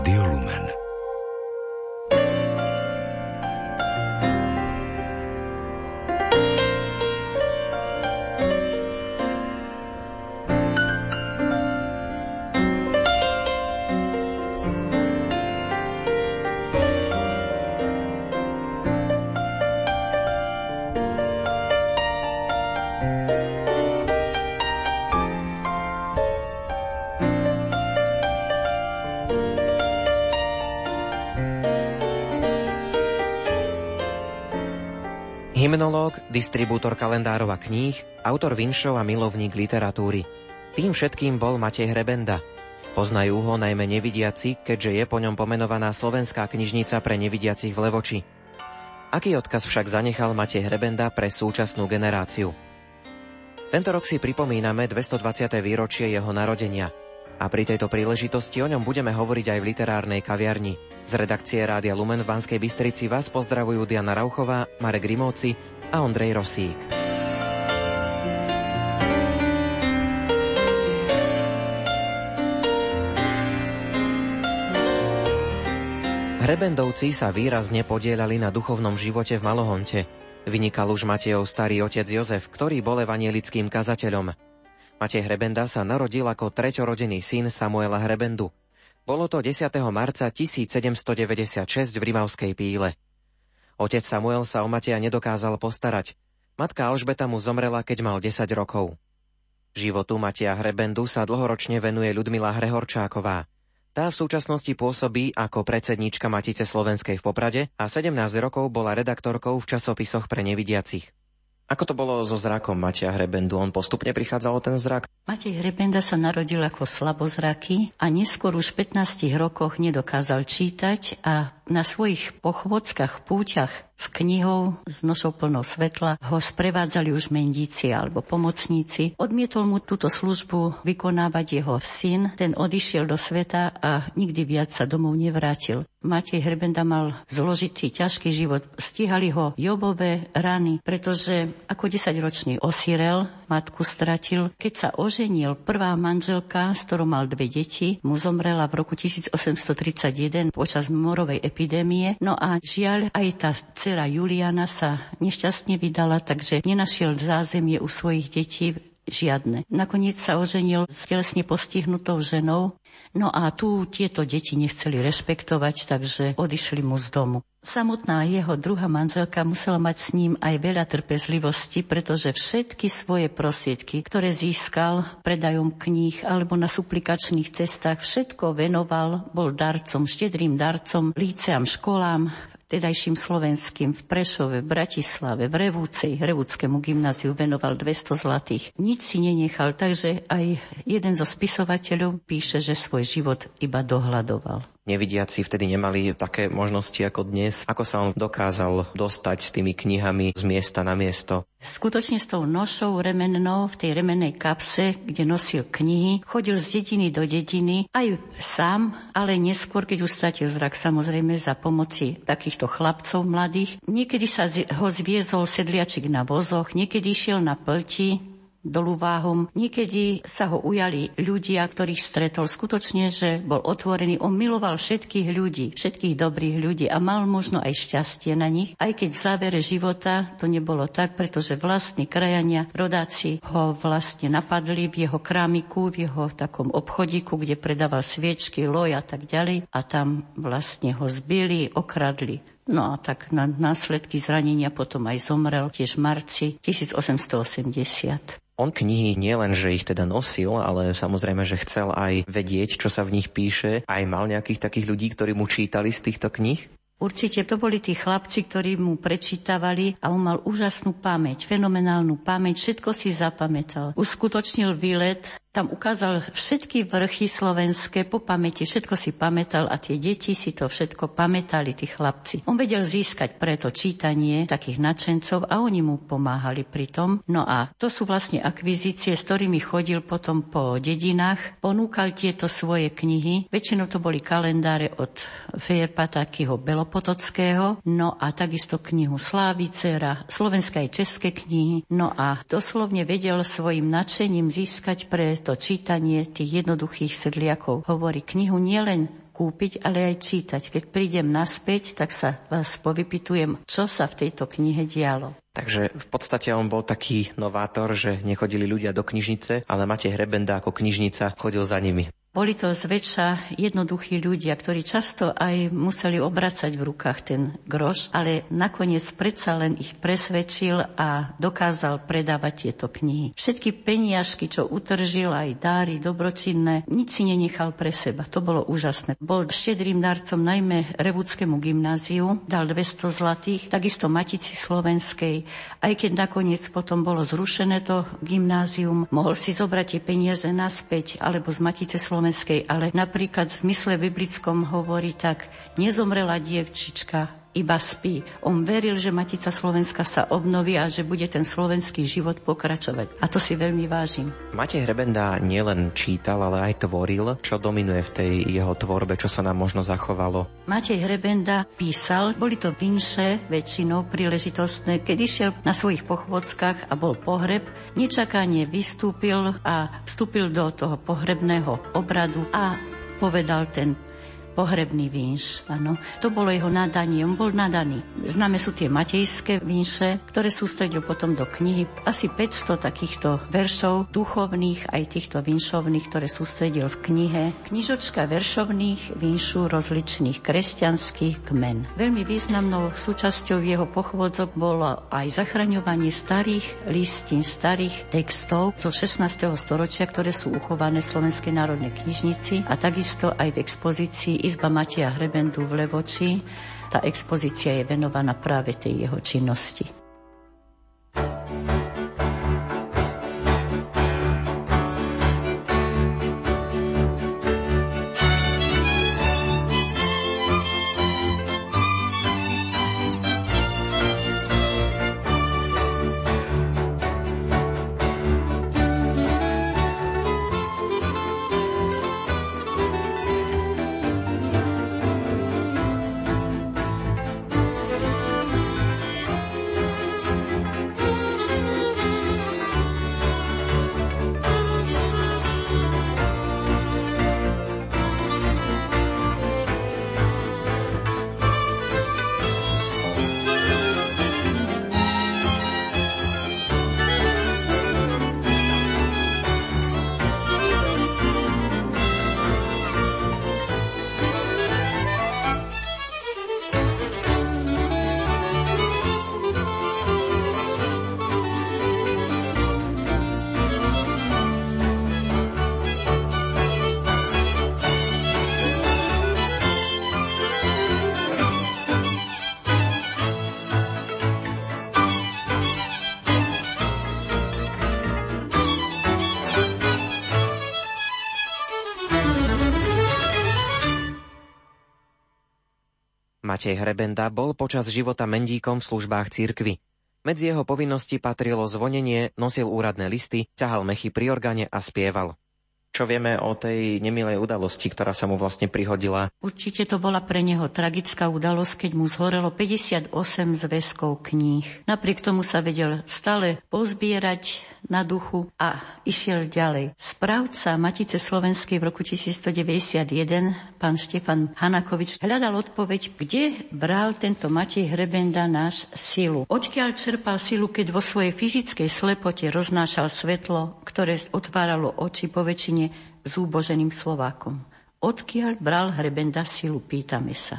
Rádio Lumen. Hymnológ, distribútor kalendárov a kníh, autor vinšov a milovník literatúry. Tým všetkým bol Matej Hrebenda. Poznajú ho najmä nevidiaci, keďže je po ňom pomenovaná slovenská knižnica pre nevidiacich v Levoči. Aký odkaz však zanechal Matej Hrebenda pre súčasnú generáciu? Tento rok si pripomíname 220. výročie jeho narodenia a pri tejto príležitosti o ňom budeme hovoriť aj v literárnej kaviarni. Z redakcie Rádia Lumen v Banskej Bystrici vás pozdravujú Diana Rauchová, Marek Rimóci a Ondrej Rosík. Hrebendovci sa výrazne podielali na duchovnom živote v Malohonte. Vynikal už Matejov starý otec Jozef, ktorý bol evanielickým kazateľom. Matej Hrebenda sa narodil ako treťorodený syn Samuela Hrebendu – bolo to 10. marca 1796 v Rimavskej píle. Otec Samuel sa o Mateja nedokázal postarať. Matka Alžbeta mu zomrela, keď mal 10 rokov. Životu Mateja Hrebendu sa dlhoročne venuje Ľudmila Hrehorčáková. Tá v súčasnosti pôsobí ako predsedníčka Matice Slovenskej v Poprade a 17 rokov bola redaktorkou v časopisoch pre nevidiacich. Ako to bolo so zrakom Matia Hrebendu? On postupne prichádzal ten zrak? Matej Hrebenda sa narodil ako slabozraký a neskôr už v 15 rokoch nedokázal čítať a na svojich pochôdzkach, púťach s knihou, s nošou plnou svetla ho sprevádzali už mendíci alebo pomocníci. Odmietol mu túto službu vykonávať jeho syn, ten odišiel do sveta a nikdy viac sa domov nevrátil. Matej Hrebenda mal zložitý, ťažký život. Stíhali ho jobové rany, pretože ako 10-ročný osirel, matku stratil. Keď sa oženil, prvá manželka, s ktorou mal dve deti, mu zomrela v roku 1831 počas morovej epidémie. No a žiaľ, aj tá dcera Juliana sa nešťastne vydala, takže nenašiel zázemie u svojich detí žiadne. Nakoniec sa oženil s telesne postihnutou ženou, No a tu tieto deti nechceli rešpektovať, takže odišli mu z domu. Samotná jeho druhá manželka musela mať s ním aj veľa trpezlivosti, pretože všetky svoje prostriedky, ktoré získal predajom kníh alebo na suplikačných cestách, všetko venoval, bol darcom, štedrým darcom, líceam, školám, tedajším slovenským v Prešove, v Bratislave, v Revúcej, Revúckému gymnáziu venoval 200 zlatých. Nič si nenechal, takže aj jeden zo spisovateľov píše, že svoj život iba dohľadoval nevidiaci vtedy nemali také možnosti ako dnes. Ako sa on dokázal dostať s tými knihami z miesta na miesto? Skutočne s tou nošou remennou v tej remennej kapse, kde nosil knihy, chodil z dediny do dediny, aj sám, ale neskôr, keď už stratil zrak, samozrejme za pomoci takýchto chlapcov mladých. Niekedy sa ho zviezol sedliačik na vozoch, niekedy išiel na plti, dolu váhom. Niekedy sa ho ujali ľudia, ktorých stretol skutočne, že bol otvorený. On miloval všetkých ľudí, všetkých dobrých ľudí a mal možno aj šťastie na nich, aj keď v závere života to nebolo tak, pretože vlastní krajania, rodáci ho vlastne napadli v jeho krámiku, v jeho takom obchodíku, kde predával sviečky, loj a tak ďalej a tam vlastne ho zbili, okradli. No a tak na následky zranenia potom aj zomrel tiež v marci 1880. On knihy nielen, že ich teda nosil, ale samozrejme, že chcel aj vedieť, čo sa v nich píše. Aj mal nejakých takých ľudí, ktorí mu čítali z týchto kníh? Určite to boli tí chlapci, ktorí mu prečítavali a on mal úžasnú pamäť, fenomenálnu pamäť, všetko si zapamätal. Uskutočnil výlet tam ukázal všetky vrchy slovenské po pamäti, všetko si pamätal a tie deti si to všetko pamätali, tí chlapci. On vedel získať preto čítanie takých nadšencov a oni mu pomáhali pri tom. No a to sú vlastne akvizície, s ktorými chodil potom po dedinách, ponúkal tieto svoje knihy. Väčšinou to boli kalendáre od Fejerpa takého Belopotockého, no a takisto knihu Slávicera, slovenské aj české knihy. No a doslovne vedel svojim nadšením získať pre to čítanie tých jednoduchých sedliakov. Hovorí, knihu nielen kúpiť, ale aj čítať. Keď prídem naspäť, tak sa vás povypitujem, čo sa v tejto knihe dialo. Takže v podstate on bol taký novátor, že nechodili ľudia do knižnice, ale Matej Hrebenda ako knižnica chodil za nimi. Boli to zväčša jednoduchí ľudia, ktorí často aj museli obracať v rukách ten groš, ale nakoniec predsa len ich presvedčil a dokázal predávať tieto knihy. Všetky peniažky, čo utržil, aj dáry dobročinné, nič si nenechal pre seba. To bolo úžasné. Bol štedrým darcom najmä Revúdskému gymnáziu, dal 200 zlatých, takisto Matici Slovenskej. Aj keď nakoniec potom bolo zrušené to gymnázium, mohol si zobrať tie peniaze naspäť, alebo z Matice Slovenskej slovenskej, ale napríklad v zmysle biblickom hovorí tak, nezomrela dievčička, iba spí. On veril, že Matica Slovenska sa obnoví a že bude ten slovenský život pokračovať. A to si veľmi vážim. Matej Hrebenda nielen čítal, ale aj tvoril. Čo dominuje v tej jeho tvorbe, čo sa nám možno zachovalo? Matej Hrebenda písal, boli to vinše väčšinou príležitostné, keď išiel na svojich pochôdzkach a bol pohreb, nečakanie vystúpil a vstúpil do toho pohrebného obradu a povedal ten pohrebný vinš. Áno. To bolo jeho nadanie, on bol nadaný. Známe sú tie matejské vinše, ktoré sústredil potom do knihy. Asi 500 takýchto veršov duchovných, aj týchto vinšovných, ktoré sústredil v knihe. Knižočka veršovných vinšu rozličných kresťanských kmen. Veľmi významnou súčasťou jeho pochôdzok bolo aj zachraňovanie starých listín, starých textov zo 16. storočia, ktoré sú uchované v Slovenskej národnej knižnici a takisto aj v expozícii izba Matia Hrebendu v Levoči. Tá expozícia je venovaná práve tej jeho činnosti. Matej Hrebenda bol počas života mendíkom v službách cirkvy. Medzi jeho povinnosti patrilo zvonenie, nosil úradné listy, ťahal mechy pri organe a spieval. Čo vieme o tej nemilej udalosti, ktorá sa mu vlastne prihodila? Určite to bola pre neho tragická udalosť, keď mu zhorelo 58 zväzkov kníh. Napriek tomu sa vedel stále pozbierať na duchu a išiel ďalej. Správca Matice Slovenskej v roku 1191, pán Štefan Hanakovič, hľadal odpoveď, kde bral tento Matej Hrebenda náš silu. Odkiaľ čerpal silu, keď vo svojej fyzickej slepote roznášal svetlo, ktoré otváralo oči po väčšine zúboženým Slovákom. Odkiaľ bral Hrebenda silu, pýtame sa.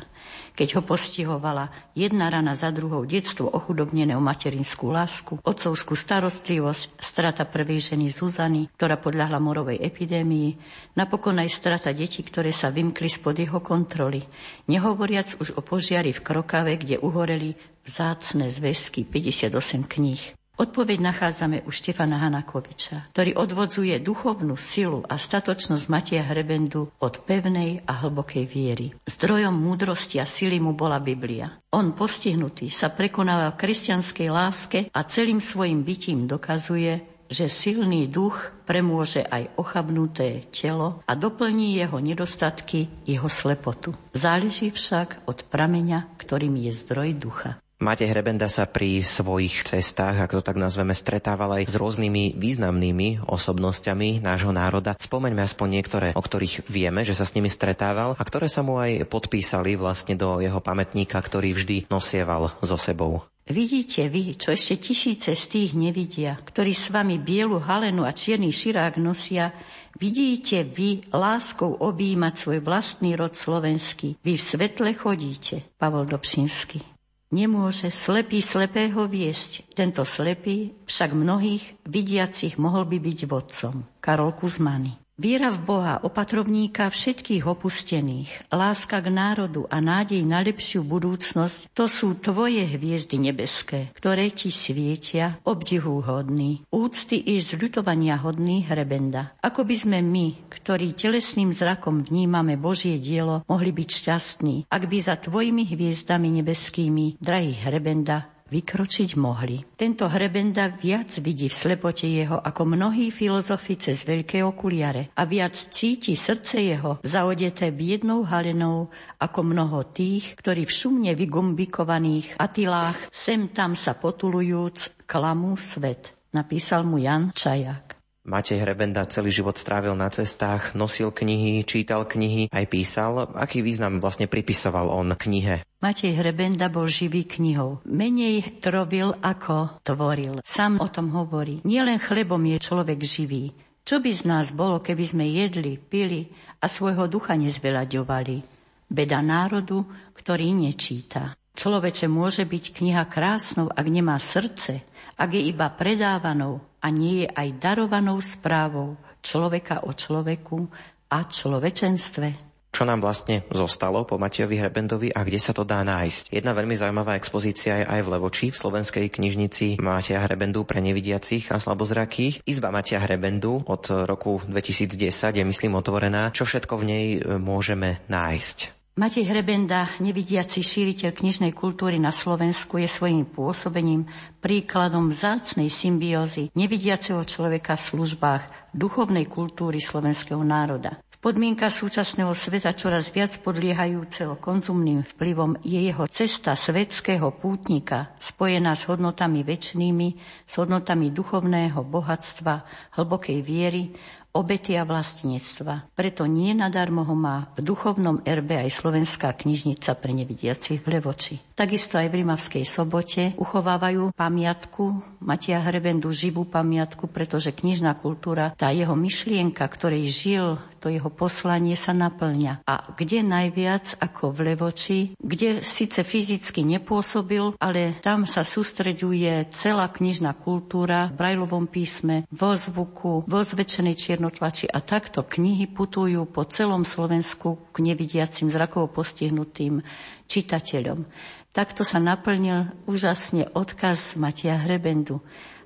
Keď ho postihovala jedna rana za druhou detstvo ochudobnené o materinskú lásku, otcovskú starostlivosť, strata prvej ženy Zuzany, ktorá podľahla morovej epidémii, napokon aj strata detí, ktoré sa vymkli spod jeho kontroly, nehovoriac už o požiari v Krokave, kde uhoreli vzácne zväzky 58 kníh. Odpoveď nachádzame u Štefana Hanakoviča, ktorý odvodzuje duchovnú silu a statočnosť Matia Hrebendu od pevnej a hlbokej viery. Zdrojom múdrosti a sily mu bola Biblia. On postihnutý sa prekonáva v kresťanskej láske a celým svojim bytím dokazuje, že silný duch premôže aj ochabnuté telo a doplní jeho nedostatky, jeho slepotu. Záleží však od prameňa, ktorým je zdroj ducha. Matej Hrebenda sa pri svojich cestách, ak to tak nazveme, stretával aj s rôznymi významnými osobnosťami nášho národa. Spomeňme aspoň niektoré, o ktorých vieme, že sa s nimi stretával a ktoré sa mu aj podpísali vlastne do jeho pamätníka, ktorý vždy nosieval so sebou. Vidíte vy, čo ešte tisíce z tých nevidia, ktorí s vami bielu halenu a čierny širák nosia, vidíte vy láskou objímať svoj vlastný rod slovenský. Vy v svetle chodíte. Pavol Dobšinsky. Nemôže slepý slepého viesť. Tento slepý však mnohých vidiacich mohol by byť vodcom. Karol Kuzmany. Viera v Boha, opatrovníka všetkých opustených, láska k národu a nádej na lepšiu budúcnosť, to sú tvoje hviezdy nebeské, ktoré ti svietia obdivuhodný, úcty i zľutovania hodný hrebenda. Ako by sme my, ktorí telesným zrakom vnímame Božie dielo, mohli byť šťastní, ak by za tvojimi hviezdami nebeskými, drahý hrebenda, vykročiť mohli. Tento hrebenda viac vidí v slepote jeho ako mnohí filozofi cez veľké okuliare a viac cíti srdce jeho zaodeté biednou halenou ako mnoho tých, ktorí v šumne vygumbikovaných atilách sem tam sa potulujúc klamú svet. Napísal mu Jan Čajak. Matej Hrebenda celý život strávil na cestách, nosil knihy, čítal knihy, aj písal. Aký význam vlastne pripisoval on knihe? Matej Hrebenda bol živý knihou. Menej trovil, ako tvoril. Sám o tom hovorí. Nielen chlebom je človek živý. Čo by z nás bolo, keby sme jedli, pili a svojho ducha nezvelaďovali? Beda národu, ktorý nečíta. Človeče môže byť kniha krásnou, ak nemá srdce, ak je iba predávanou a nie je aj darovanou správou človeka o človeku a človečenstve. Čo nám vlastne zostalo po Matejovi Hrebendovi a kde sa to dá nájsť? Jedna veľmi zaujímavá expozícia je aj v Levoči, v slovenskej knižnici Mateja Hrebendu pre nevidiacich a slabozrakých. Izba Mateja Hrebendu od roku 2010 je myslím otvorená. Čo všetko v nej e, môžeme nájsť? Matej Hrebenda, nevidiaci šíriteľ knižnej kultúry na Slovensku, je svojím pôsobením príkladom vzácnej symbiózy nevidiaceho človeka v službách duchovnej kultúry slovenského národa. V podmienkach súčasného sveta čoraz viac podliehajúceho konzumným vplyvom je jeho cesta svetského pútnika spojená s hodnotami väčšnými, s hodnotami duchovného bohatstva, hlbokej viery, obety a vlastníctva. Preto nie nadarmo ho má v duchovnom erbe aj Slovenská knižnica pre nevidiacich v Levoči. Takisto aj v Rimavskej sobote uchovávajú pamiatku Matia Hrebendu, živú pamiatku, pretože knižná kultúra, tá jeho myšlienka, ktorej žil, to jeho poslanie sa naplňa. A kde najviac ako v Levoči, kde síce fyzicky nepôsobil, ale tam sa sústreďuje celá knižná kultúra v brajlovom písme, vo zvuku, vo zväčšenej čier černotlači a takto knihy putujú po celom Slovensku k nevidiacim zrakovo postihnutým čitateľom. Takto sa naplnil úžasne odkaz Matia Hrebendu.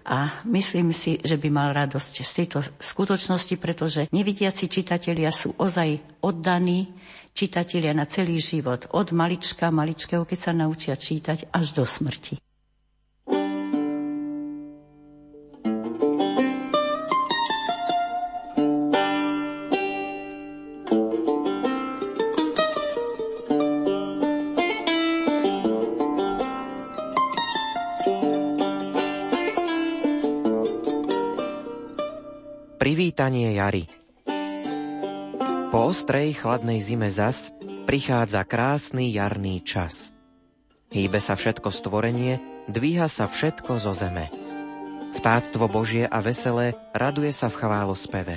A myslím si, že by mal radosť z tejto skutočnosti, pretože nevidiaci čitatelia sú ozaj oddaní čitatelia na celý život. Od malička, maličkého, keď sa naučia čítať, až do smrti. Privítanie jary Po ostrej chladnej zime zas prichádza krásny jarný čas. Hýbe sa všetko stvorenie, dvíha sa všetko zo zeme. Vtáctvo Božie a veselé raduje sa v chválospeve.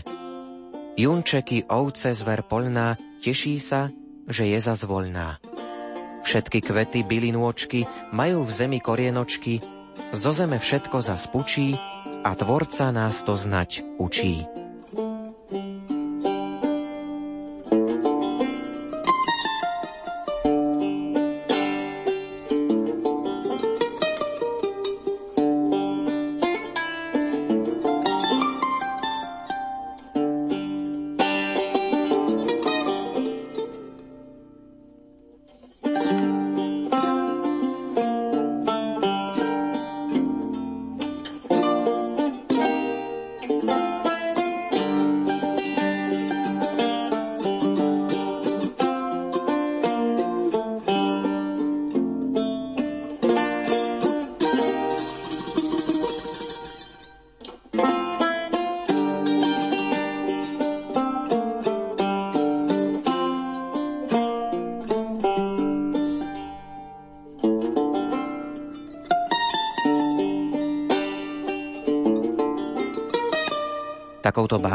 Junčeky, ovce, zver poľná, teší sa, že je zas voľná. Všetky kvety, bylinôčky majú v zemi korienočky, zo zeme všetko zas pučí, a Tvorca nás to znať učí.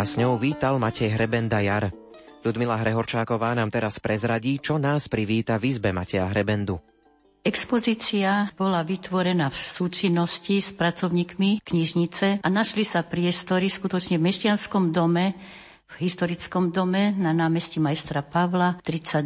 Touto básňou vítal Matej Hrebenda Jar. Ľudmila Hrehorčáková nám teraz prezradí, čo nás privíta v izbe Mateja Hrebendu. Expozícia bola vytvorená v súčinnosti s pracovníkmi knižnice a našli sa priestory skutočne v Mešťanskom dome, v historickom dome na námestí majstra Pavla 32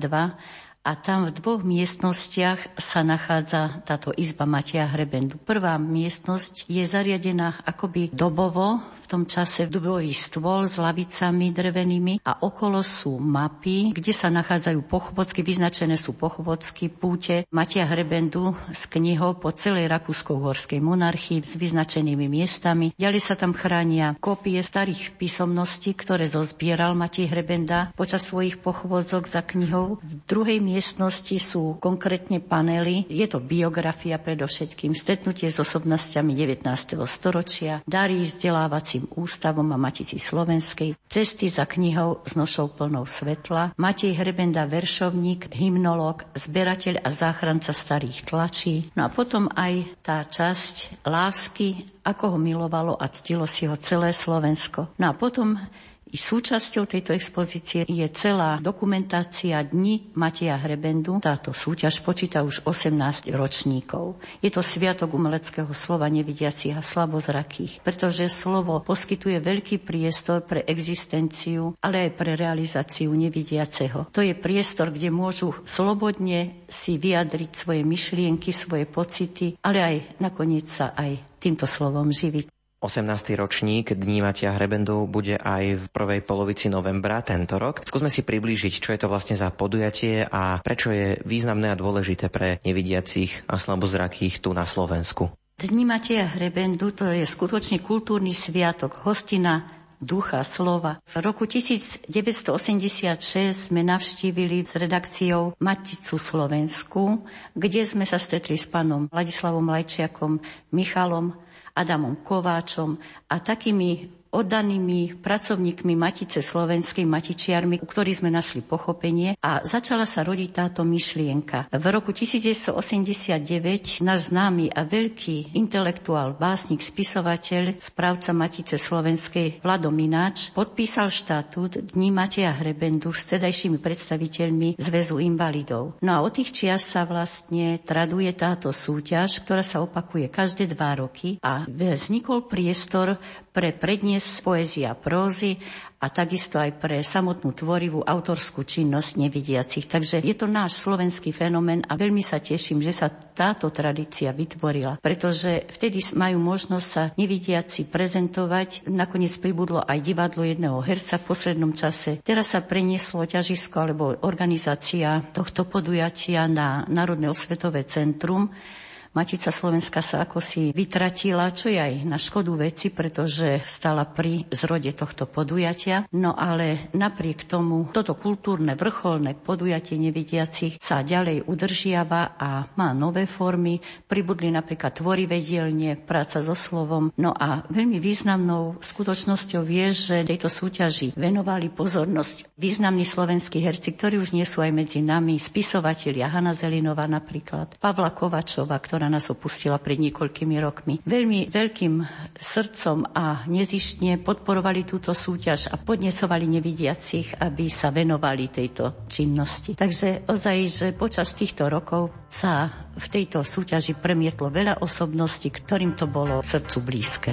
a tam v dvoch miestnostiach sa nachádza táto izba Matia Hrebendu. Prvá miestnosť je zariadená akoby dobovo, v tom čase dubový stôl s lavicami drevenými a okolo sú mapy, kde sa nachádzajú pochovocky, vyznačené sú pochovocky, púte Matia Hrebendu s knihou po celej Rakúsko-Uhorskej monarchii s vyznačenými miestami. Ďalej sa tam chránia kopie starých písomností, ktoré zozbieral Matej Hrebenda počas svojich pochôdzok za knihou. V druhej miestnosti sú konkrétne panely. Je to biografia predovšetkým, stretnutie s osobnostiami 19. storočia, dary vzdelávacím ústavom a Matici Slovenskej, cesty za knihou s nošou plnou svetla, Matej Hrebenda veršovník, hymnolog, zberateľ a záchranca starých tlačí. No a potom aj tá časť lásky, ako ho milovalo a ctilo si ho celé Slovensko. No a potom súčasťou tejto expozície je celá dokumentácia Dni Mateja Hrebendu. Táto súťaž počíta už 18 ročníkov. Je to sviatok umeleckého slova nevidiacich a slabozrakých, pretože slovo poskytuje veľký priestor pre existenciu, ale aj pre realizáciu nevidiaceho. To je priestor, kde môžu slobodne si vyjadriť svoje myšlienky, svoje pocity, ale aj nakoniec sa aj týmto slovom živiť. 18. ročník Dní Matia Hrebendu bude aj v prvej polovici novembra tento rok. Skúsme si priblížiť, čo je to vlastne za podujatie a prečo je významné a dôležité pre nevidiacich a slabozrakých tu na Slovensku. Dni Mateja Hrebendu to je skutočne kultúrny sviatok, hostina ducha, slova. V roku 1986 sme navštívili s redakciou Maticu Slovensku, kde sme sa stretli s pánom Ladislavom Lajčiakom, Michalom Adamom Kováčom a takými oddanými pracovníkmi Matice Slovenskej, Matičiarmi, u ktorých sme našli pochopenie a začala sa rodiť táto myšlienka. V roku 1989 náš známy a veľký intelektuál, básnik, spisovateľ, správca Matice Slovenskej Vlado Mináč podpísal štatút Dní Mateja Hrebendu s sedajšími predstaviteľmi Zväzu invalidov. No a od tých čias sa vlastne traduje táto súťaž, ktorá sa opakuje každé dva roky a vznikol priestor pre prednes poézia prózy a takisto aj pre samotnú tvorivú autorskú činnosť nevidiacich. Takže je to náš slovenský fenomén a veľmi sa teším, že sa táto tradícia vytvorila, pretože vtedy majú možnosť sa nevidiaci prezentovať. Nakoniec pribudlo aj divadlo jedného herca v poslednom čase. Teraz sa prenieslo ťažisko alebo organizácia tohto podujatia na Národné osvetové centrum, Matica Slovenska sa ako si vytratila, čo je aj na škodu veci, pretože stala pri zrode tohto podujatia. No ale napriek tomu toto kultúrne vrcholné podujatie nevidiacich sa ďalej udržiava a má nové formy. Pribudli napríklad tvorivé dielne, práca so slovom. No a veľmi významnou skutočnosťou je, že tejto súťaži venovali pozornosť významní slovenskí herci, ktorí už nie sú aj medzi nami, spisovatelia Hanna Zelinová napríklad, Pavla Kovačova, ktorá ktorá nás opustila pred niekoľkými rokmi. Veľmi veľkým srdcom a nezištne podporovali túto súťaž a podnesovali nevidiacich, aby sa venovali tejto činnosti. Takže ozaj, že počas týchto rokov sa v tejto súťaži premietlo veľa osobností, ktorým to bolo srdcu blízke.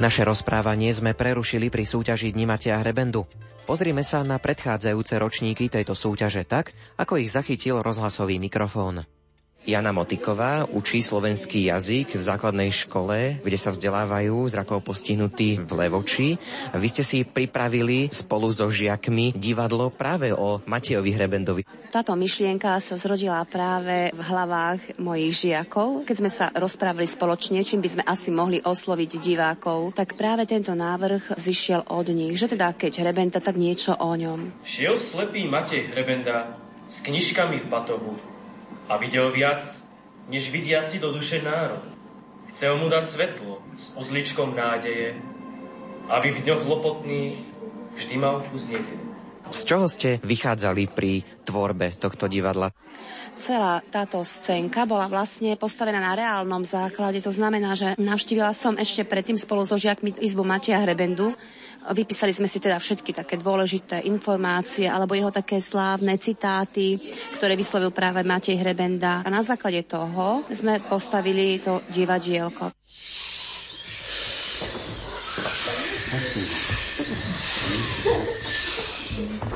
Naše rozprávanie sme prerušili pri súťaži Dni Matia Hrebendu. Pozrime sa na predchádzajúce ročníky tejto súťaže tak, ako ich zachytil rozhlasový mikrofón. Jana Motiková učí slovenský jazyk v základnej škole, kde sa vzdelávajú zrakovo postihnutí v Levoči. Vy ste si pripravili spolu so žiakmi divadlo práve o Matejovi Hrebendovi. Táto myšlienka sa zrodila práve v hlavách mojich žiakov. Keď sme sa rozprávali spoločne, čím by sme asi mohli osloviť divákov, tak práve tento návrh zišiel od nich, že teda keď Hrebenda, tak niečo o ňom. Šiel slepý Matej Hrebenda s knižkami v batohu a videl viac, než vidiaci do duše národ. Chcel mu dať svetlo s uzličkom nádeje, aby v dňoch lopotných vždy mal kus. Z čoho ste vychádzali pri tvorbe tohto divadla? Celá táto scénka bola vlastne postavená na reálnom základe. To znamená, že navštívila som ešte predtým spolu so žiakmi izbu Matia Hrebendu. Vypísali sme si teda všetky také dôležité informácie alebo jeho také slávne citáty, ktoré vyslovil práve Matej Hrebenda. A na základe toho sme postavili to divadielko.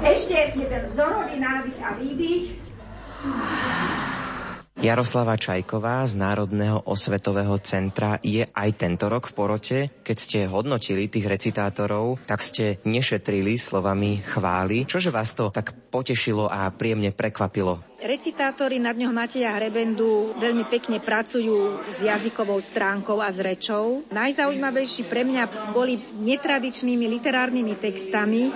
Ešte jeden vzorový nádych a výdych. Jaroslava Čajková z Národného osvetového centra je aj tento rok v porote. Keď ste hodnotili tých recitátorov, tak ste nešetrili slovami chvály. Čože vás to tak potešilo a príjemne prekvapilo? Recitátori na dňoch Mateja Hrebendu veľmi pekne pracujú s jazykovou stránkou a s rečou. Najzaujímavejší pre mňa boli netradičnými literárnymi textami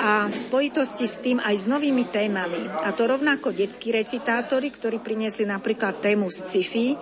a v spojitosti s tým aj s novými témami. A to rovnako detskí recitátori, ktorí priniesli napríklad tému sci-fi,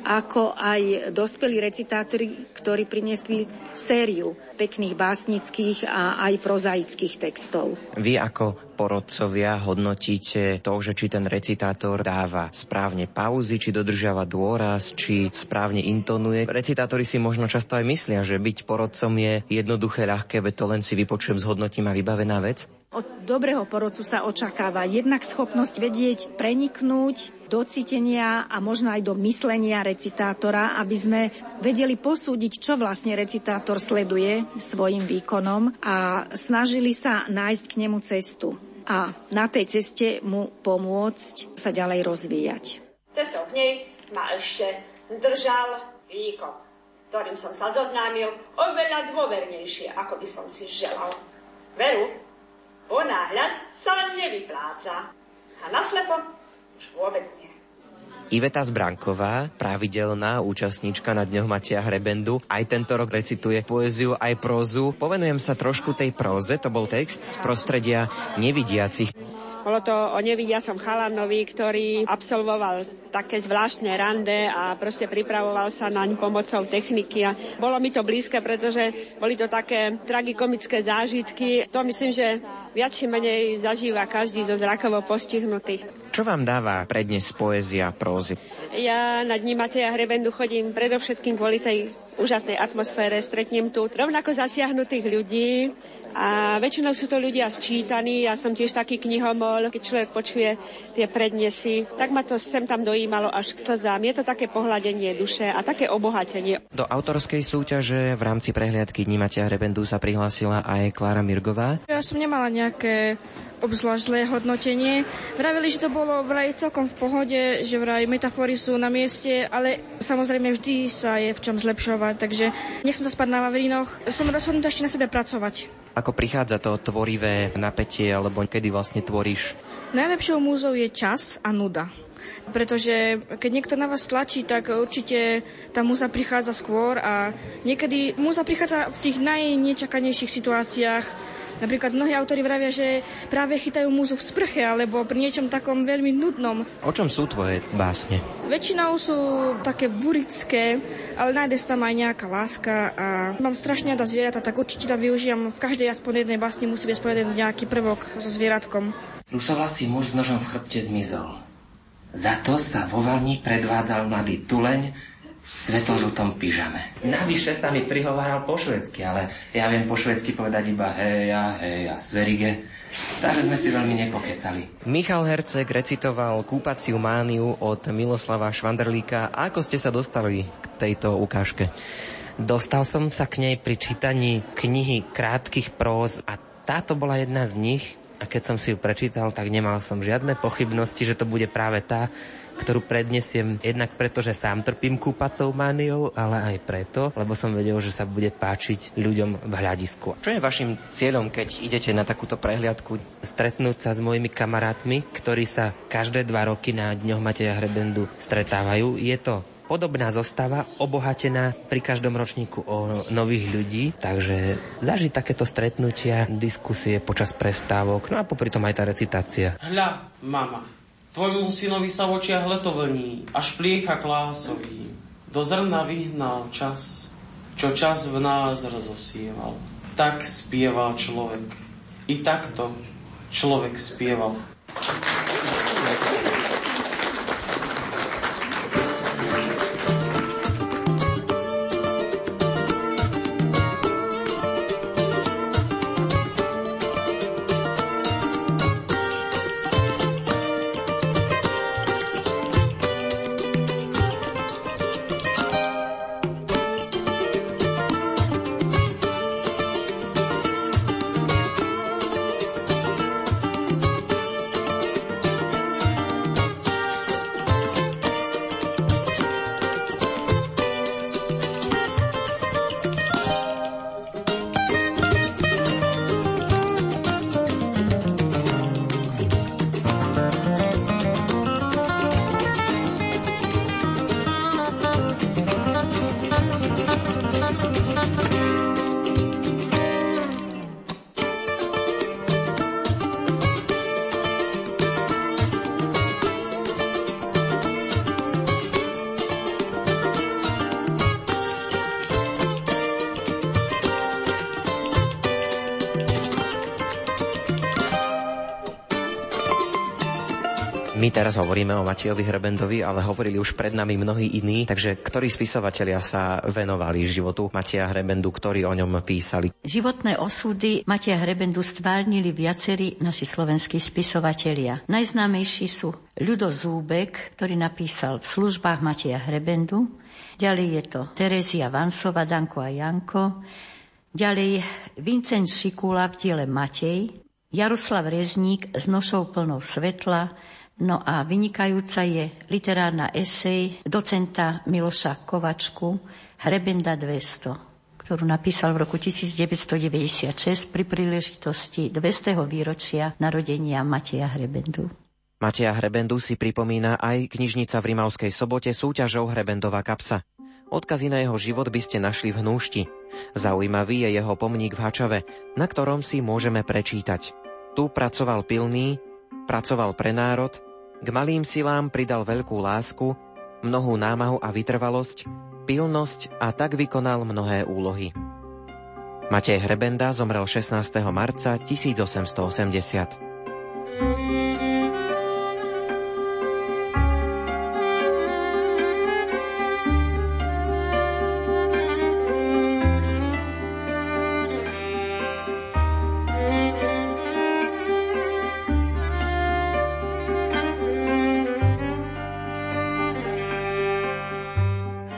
ako aj dospelí recitátori, ktorí priniesli sériu pekných básnických a aj prozaických textov. Vy ako porodcovia hodnotíte to, že či ten recitátor dáva správne pauzy, či dodržiava dôraz, či správne intonuje. Recitátori si možno často aj myslia, že byť porodcom je jednoduché, ľahké, veď to len si vypočujem, zhodnotím a vybavená vec. Od dobrého porodcu sa očakáva jednak schopnosť vedieť preniknúť do cítenia a možno aj do myslenia recitátora, aby sme vedeli posúdiť, čo vlastne recitátor sleduje svojim výkonom a snažili sa nájsť k nemu cestu a na tej ceste mu pomôcť sa ďalej rozvíjať. Cestou k nej ma ešte zdržal výkon, ktorým som sa zoznámil oveľa dôvernejšie, ako by som si želal. Veru, ponáhľad sa nevypláca a naslepo vôbec nie. Iveta Zbranková, pravidelná účastníčka na Dňoch Matia Hrebendu, aj tento rok recituje poéziu aj prózu. Povenujem sa trošku tej próze, to bol text z prostredia nevidiacich. Bolo to o nevidiacom chalanovi, ktorý absolvoval také zvláštne rande a proste pripravoval sa naň pomocou techniky a bolo mi to blízke, pretože boli to také tragikomické zážitky. To myslím, že viac či menej zažíva každý zo zrakovo postihnutých. Čo vám dáva prednes poézia prózy? Ja na dní Mateja Hrebendu chodím predovšetkým kvôli tej úžasnej atmosfére. Stretnem tu rovnako zasiahnutých ľudí, a väčšinou sú to ľudia sčítaní, ja som tiež taký knihomol, keď človek počuje tie prednesy, tak ma to sem tam dojímalo až k slzám. Je to také pohľadenie duše a také obohatenie. Do autorskej súťaže v rámci prehliadky Dní Matia Hrebendu sa prihlásila aj Klára Mirgová. Ja som nemala nejaké obzvlášť zlé hodnotenie. Vravili, že to bolo vraj celkom v pohode, že vraj metafory sú na mieste, ale samozrejme vždy sa je v čom zlepšovať, takže nechcem sa spať na Vavrinoch. Som rozhodnutá ešte na sebe pracovať. Ako prichádza to tvorivé napätie, alebo kedy vlastne tvoríš? Najlepšou múzou je čas a nuda. Pretože keď niekto na vás tlačí, tak určite tá múza prichádza skôr a niekedy múza prichádza v tých najnečakanejších situáciách, Napríklad mnohí autori vravia, že práve chytajú múzu v sprche alebo pri niečom takom veľmi nudnom. O čom sú tvoje básne? Väčšinou sú také burické, ale nájde sa tam aj nejaká láska a mám strašne rada zvieratá, tak určite tam využijem v každej aspoň jednej básni musí byť spojený nejaký prvok so zvieratkom. Rusovlasý muž s nožom v chrbte zmizol. Za to sa vo valni predvádzal mladý tuleň, svetložutom pyžame. Navyše sa mi prihováral po švedsky, ale ja viem po švedsky povedať iba heja, heja, sverige. Takže sme si veľmi nepokecali. Michal Herceg recitoval kúpaciu mániu od Miloslava Švanderlíka. Ako ste sa dostali k tejto ukážke? Dostal som sa k nej pri čítaní knihy krátkých próz a táto bola jedna z nich a keď som si ju prečítal, tak nemal som žiadne pochybnosti, že to bude práve tá, ktorú prednesiem jednak preto, že sám trpím kúpacou mániou, ale aj preto, lebo som vedel, že sa bude páčiť ľuďom v hľadisku. Čo je vašim cieľom, keď idete na takúto prehliadku? Stretnúť sa s mojimi kamarátmi, ktorí sa každé dva roky na Dňoch Mateja Hrebendu stretávajú. Je to podobná zostava, obohatená pri každom ročníku o nových ľudí, takže zažiť takéto stretnutia, diskusie počas prestávok, no a popri tom aj tá recitácia. Hľa, mama, tvojmu synovi sa v očiach leto vlní, až pliecha klásový. Do zrna vyhnal čas, čo čas v nás rozosieval. Tak spieval človek. I takto človek spieval. My teraz hovoríme o Matiovi Hrebendovi, ale hovorili už pred nami mnohí iní, takže ktorí spisovatelia sa venovali životu Matia Hrebendu, ktorí o ňom písali? Životné osudy Matia Hrebendu stvárnili viacerí naši slovenskí spisovatelia. Najznámejší sú Ľudo Zúbek, ktorý napísal v službách Matia Hrebendu, ďalej je to Terezia Vansova, Danko a Janko, ďalej Vincent Šikula v diele Matej, Jaroslav Rezník s nošou plnou svetla, No a vynikajúca je literárna esej docenta Miloša Kovačku Hrebenda 200, ktorú napísal v roku 1996 pri príležitosti 200. výročia narodenia Mateja Hrebendu. Mateja Hrebendu si pripomína aj knižnica v Rimavskej sobote súťažou Hrebendová kapsa. Odkazy na jeho život by ste našli v hnúšti. Zaujímavý je jeho pomník v Hačave, na ktorom si môžeme prečítať. Tu pracoval pilný, pracoval pre národ, k malým silám pridal veľkú lásku, mnohú námahu a vytrvalosť, pilnosť a tak vykonal mnohé úlohy. Matej Hrebenda zomrel 16. marca 1880.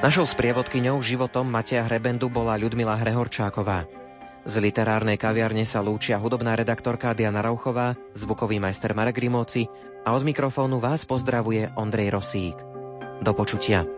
Našou sprievodkyňou životom Mateja Hrebendu bola Ľudmila Hrehorčáková. Z literárnej kaviarne sa lúčia hudobná redaktorka Diana Rauchová, zvukový majster Marek Rimóci a od mikrofónu vás pozdravuje Ondrej Rosík. Do počutia.